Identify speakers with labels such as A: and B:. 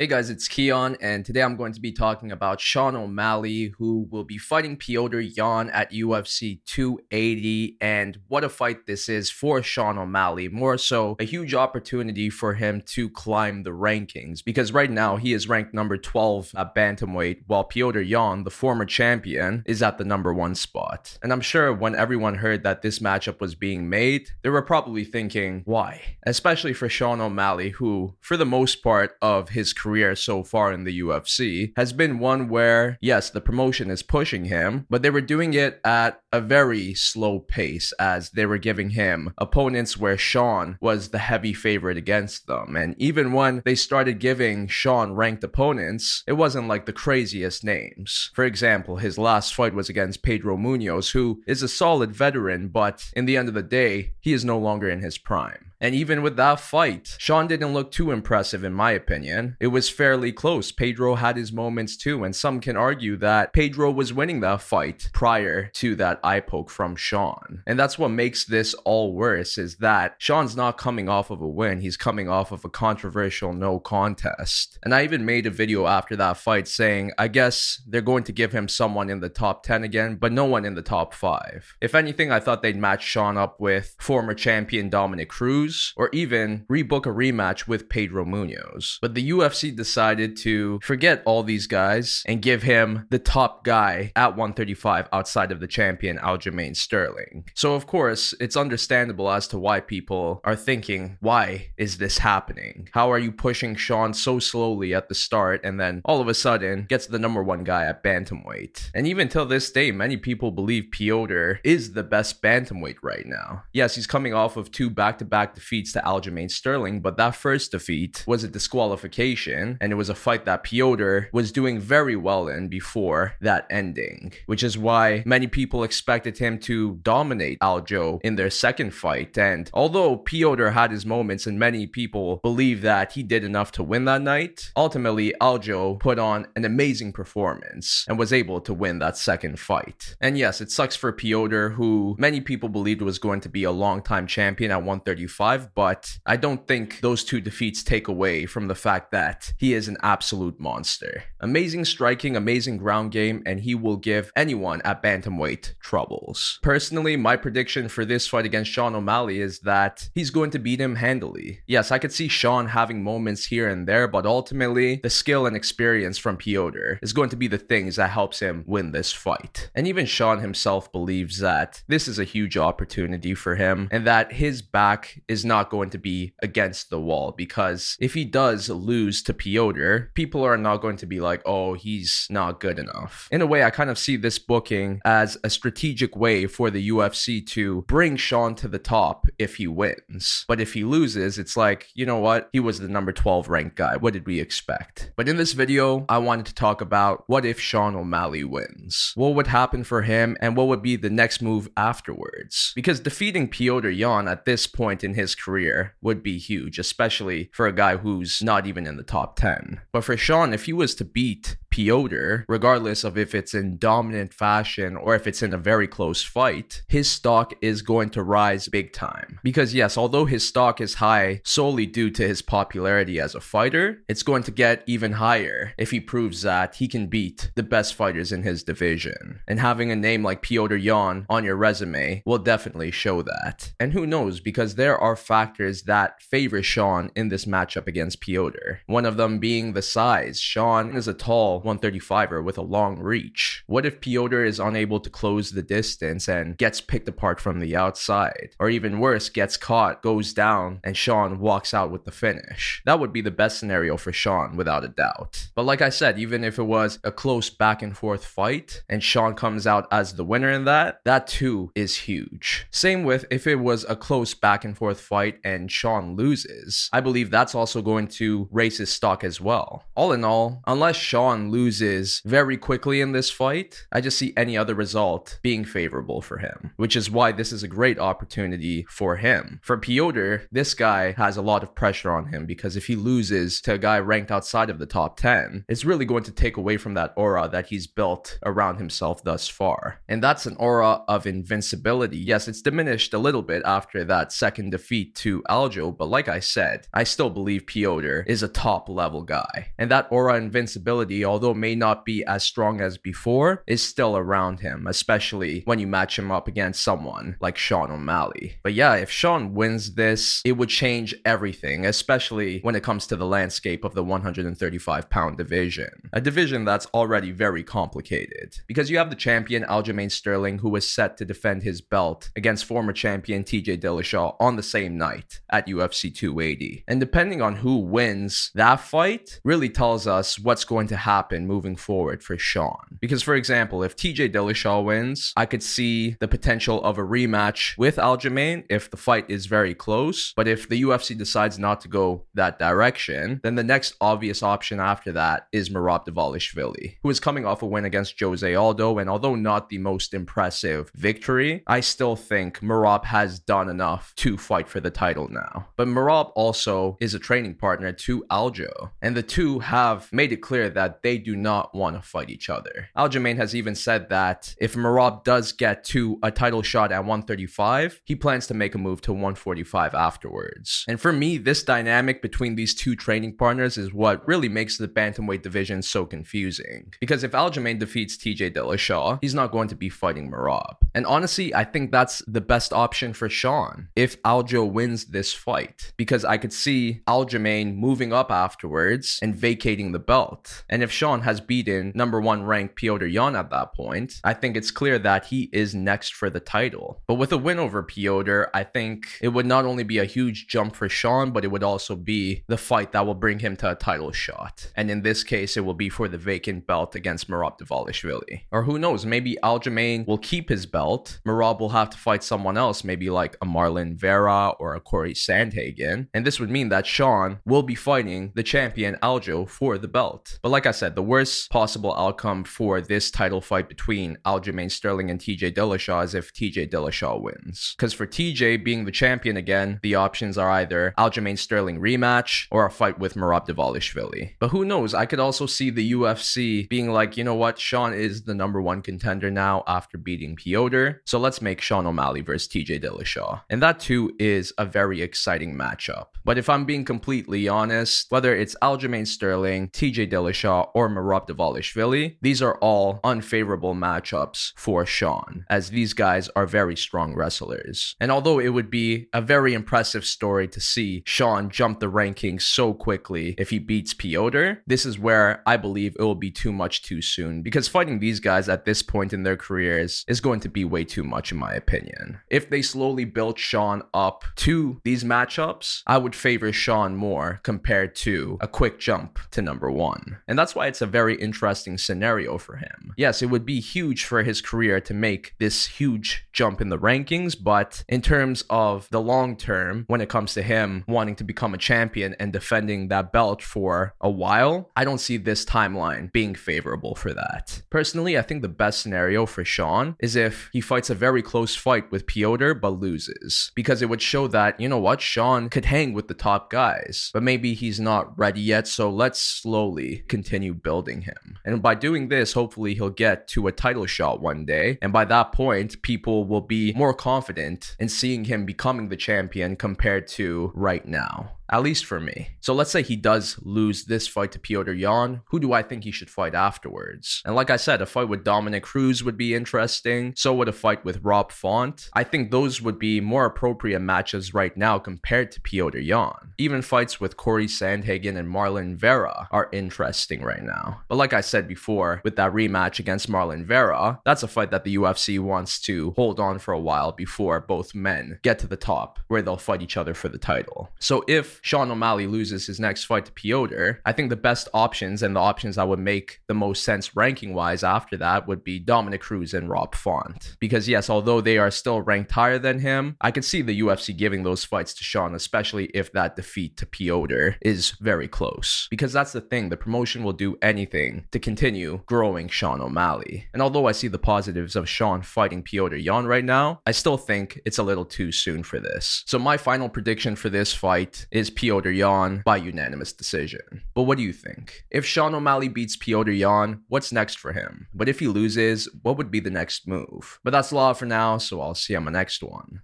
A: Hey guys, it's Keon, and today I'm going to be talking about Sean O'Malley, who will be fighting Petr Yan at UFC 280, and what a fight this is for Sean O'Malley. More so, a huge opportunity for him to climb the rankings, because right now he is ranked number 12 at Bantamweight, while Petr Yan, the former champion, is at the number one spot. And I'm sure when everyone heard that this matchup was being made, they were probably thinking, why? Especially for Sean O'Malley, who, for the most part of his career, career so far in the UFC has been one where, yes, the promotion is pushing him, but they were doing it at a very slow pace as they were giving him opponents where Sean was the heavy favorite against them. And even when they started giving Sean ranked opponents, it wasn't like the craziest names. For example, his last fight was against Pedro Munhoz, who is a solid veteran, but in the end of the day, he is no longer in his prime. And even with that fight, Sean didn't look too impressive in my opinion. It was fairly close. Pedro had his moments too, and some can argue that Pedro was winning that fight prior to that eye poke from Sean. And that's what makes this all worse is that Sean's not coming off of a win, he's coming off of a controversial no contest. And I even made a video after that fight saying, I guess they're going to give him someone in the top 10 again, but no one in the top 5. If anything, I thought they'd match Sean up with former champion Dominick Cruz or even rebook a rematch with Pedro Munhoz. But the UFC decided to forget all these guys and give him the top guy at 135 outside of the champion Aljamain Sterling. So, of course, it's understandable as to why people are thinking, why is this happening? How are you pushing Sean so slowly at the start and then all of a sudden gets the number one guy at Bantamweight? And even till this day, many people believe Petr is the best Bantamweight right now. Yes, he's coming off of two back to back defeats to Aljamain Sterling, but that first defeat was a disqualification, and it was a fight that Petr was doing very well in before that ending, which is why many people expected him to dominate Aljo in their second fight. And although Petr had his moments, and many people believe that he did enough to win that night, ultimately Aljo put on an amazing performance and was able to win that second fight. And yes, it sucks for Petr, who many people believed was going to be a long time champion at 135 but I don't think those two defeats take away from the fact that he is an absolute monster. Amazing striking, amazing ground game, and he will give anyone at Bantamweight troubles. Personally, my prediction for this fight against Sean O'Malley is that he's going to beat him handily. Yes, I could see Sean having moments here and there, but ultimately, the skill and experience from Petr is going to be the things that helps him win this fight. And even Sean himself believes that this is a huge opportunity for him and that his back is is not going to be against the wall because if he does lose to Petr, people are not going to be like, oh, he's not good enough. In a way, I kind of see this booking as a strategic way for the UFC to bring Sean to the top if he wins. But if he loses, it's like, you know what? He was the number 12 ranked guy. What did we expect? But in this video, I wanted to talk about what if Sean O'Malley wins? What would happen for him and what would be the next move afterwards? Because defeating Petr Yan at this point in his his career would be huge, especially for a guy who's not even in the top 10. But for Sean, if he was to beat Petr, regardless of if it's in dominant fashion or if it's in a very close fight, his stock is going to rise big time. Because, yes, although his stock is high solely due to his popularity as a fighter, it's going to get even higher if he proves that he can beat the best fighters in his division. And having a name like Petr Yan on your resume will definitely show that. And who knows, because there are factors that favor Sean in this matchup against Petr. One of them being the size. Sean is a tall 135er with a long reach. What if Petr is unable to close the distance and gets picked apart from the outside? Or even worse, gets caught, goes down, and Sean walks out with the finish. That would be the best scenario for Sean without a doubt. But like I said, even if it was a close back and forth fight and Sean comes out as the winner in that, that too is huge. Same with if it was a close back and forth fight and Sean loses. I believe that's also going to raise his stock as well. All in all, unless Sean Loses very quickly in this fight, I just see any other result being favorable for him, which is why this is a great opportunity for him. For Piotr, this guy has a lot of pressure on him because if he loses to a guy ranked outside of the top 10, it's really going to take away from that aura that he's built around himself thus far. And that's an aura of invincibility. Yes, it's diminished a little bit after that second defeat to Aljo, but like I said, I still believe Piotr is a top level guy. And that aura invincibility, although may not be as strong as before, is still around him, especially when you match him up against someone like Sean O'Malley. But yeah, if Sean wins this, it would change everything, especially when it comes to the landscape of the 135 pound division. A division that's already very complicated. Because you have the champion Aljamain Sterling, who was set to defend his belt against former champion TJ Dillashaw on the same night at UFC 280. And depending on who wins that fight, really tells us what's going to happen moving forward for Sean. Because, for example, if TJ Dillashaw wins, I could see the potential of a rematch with Aljamain if the fight is very close. But if the UFC decides not to go that direction, then the next obvious option after that is Merab Dvalishvili, who is coming off a win against Jose Aldo. And although not the most impressive victory, I still think Merab has done enough to fight for the title now. But Merab also is a training partner to Aljo, and the two have made it clear that they do not want to fight each other. Aljamain has even said that if Merab does get to a title shot at 135, he plans to make a move to 145 afterwards. And for me, this dynamic between these two training partners is what really makes the bantamweight division so confusing. Because if Aljamain defeats TJ Dillashaw, he's not going to be fighting Merab. And honestly, I think that's the best option for Sean if Aljo wins this fight. Because I could see Aljamain moving up afterwards and vacating the belt. And if Sean has beaten number one ranked Piotr Yan at that point, I think it's clear that he is next for the title. But with a win over Piotr, I think it would not only be a huge jump for Sean, but it would also be the fight that will bring him to a title shot. And in this case, it will be for the vacant belt against Merab Dvalishvili. Or who knows, maybe Aljamain will keep his belt. Merab will have to fight someone else, maybe like a Marlon Vera or a Corey Sandhagen. And this would mean that Sean will be fighting the champion Aljo for the belt. But like I said, the worst possible outcome for this title fight between Aljamain Sterling and TJ Dillashaw is if TJ Dillashaw wins. Because for TJ being the champion again, the options are either Aljamain Sterling rematch or a fight with Merab Dvalishvili. But who knows? I could also see the UFC being like, you know what? Sean is the number one contender now after beating Piotr. So let's make Sean O'Malley versus TJ Dillashaw. And that too is a very exciting matchup. But if I'm being completely honest, whether it's Aljamain Sterling, TJ Dillashaw, or Merab Dvalishvili, these are all unfavorable matchups for Sean, as these guys are very strong wrestlers. And although it would be a very impressive story to see Sean jump the rankings so quickly if he beats Piotr, this is where I believe it will be too much too soon because fighting these guys at this point in their careers is going to be way too much in my opinion. If they slowly built Sean up to these matchups, I would favor Sean more compared to a quick jump to number one. And that's why it's a very interesting scenario for him. Yes, it would be huge for his career to make this huge jump in the rankings, but in terms of the long term, when it comes to him wanting to become a champion and defending that belt for a while, I don't see this timeline being favorable for that. Personally, I think the best scenario for Sean is if he fights a very close fight with Piotr but loses, because it would show that, you know what, Sean could hang with the top guys, but maybe he's not ready yet, so let's slowly continue building him. And by doing this, hopefully he'll get to a title shot one day, and by that point, people will be more confident in seeing him becoming the champion compared to right now at least for me. So let's say he does lose this fight to Piotr Yan. Who do I think he should fight afterwards? And like I said, a fight with Dominick Cruz would be interesting. So would a fight with Rob Font. I think those would be more appropriate matches right now compared to Piotr Yan. Even fights with Corey Sandhagen and Marlon Vera are interesting right now. But like I said before, with that rematch against Marlon Vera, that's a fight that the UFC wants to hold on for a while before both men get to the top where they'll fight each other for the title. So if Sean O'Malley loses his next fight to Piotr, I think the best options and the options that would make the most sense ranking wise after that would be Dominick Cruz and Rob Font. Because, yes, although they are still ranked higher than him, I could see the UFC giving those fights to Sean, especially if that defeat to Piotr is very close. Because that's the thing, the promotion will do anything to continue growing Sean O'Malley. And although I see the positives of Sean fighting Piotr Yan right now, I still think it's a little too soon for this. So my final prediction for this fight is Piotr Yan by unanimous decision. But what do you think? If Sean O'Malley beats Piotr Yan, what's next for him? But if he loses, what would be the next move? But that's a lot for now, so I'll see you on my next one.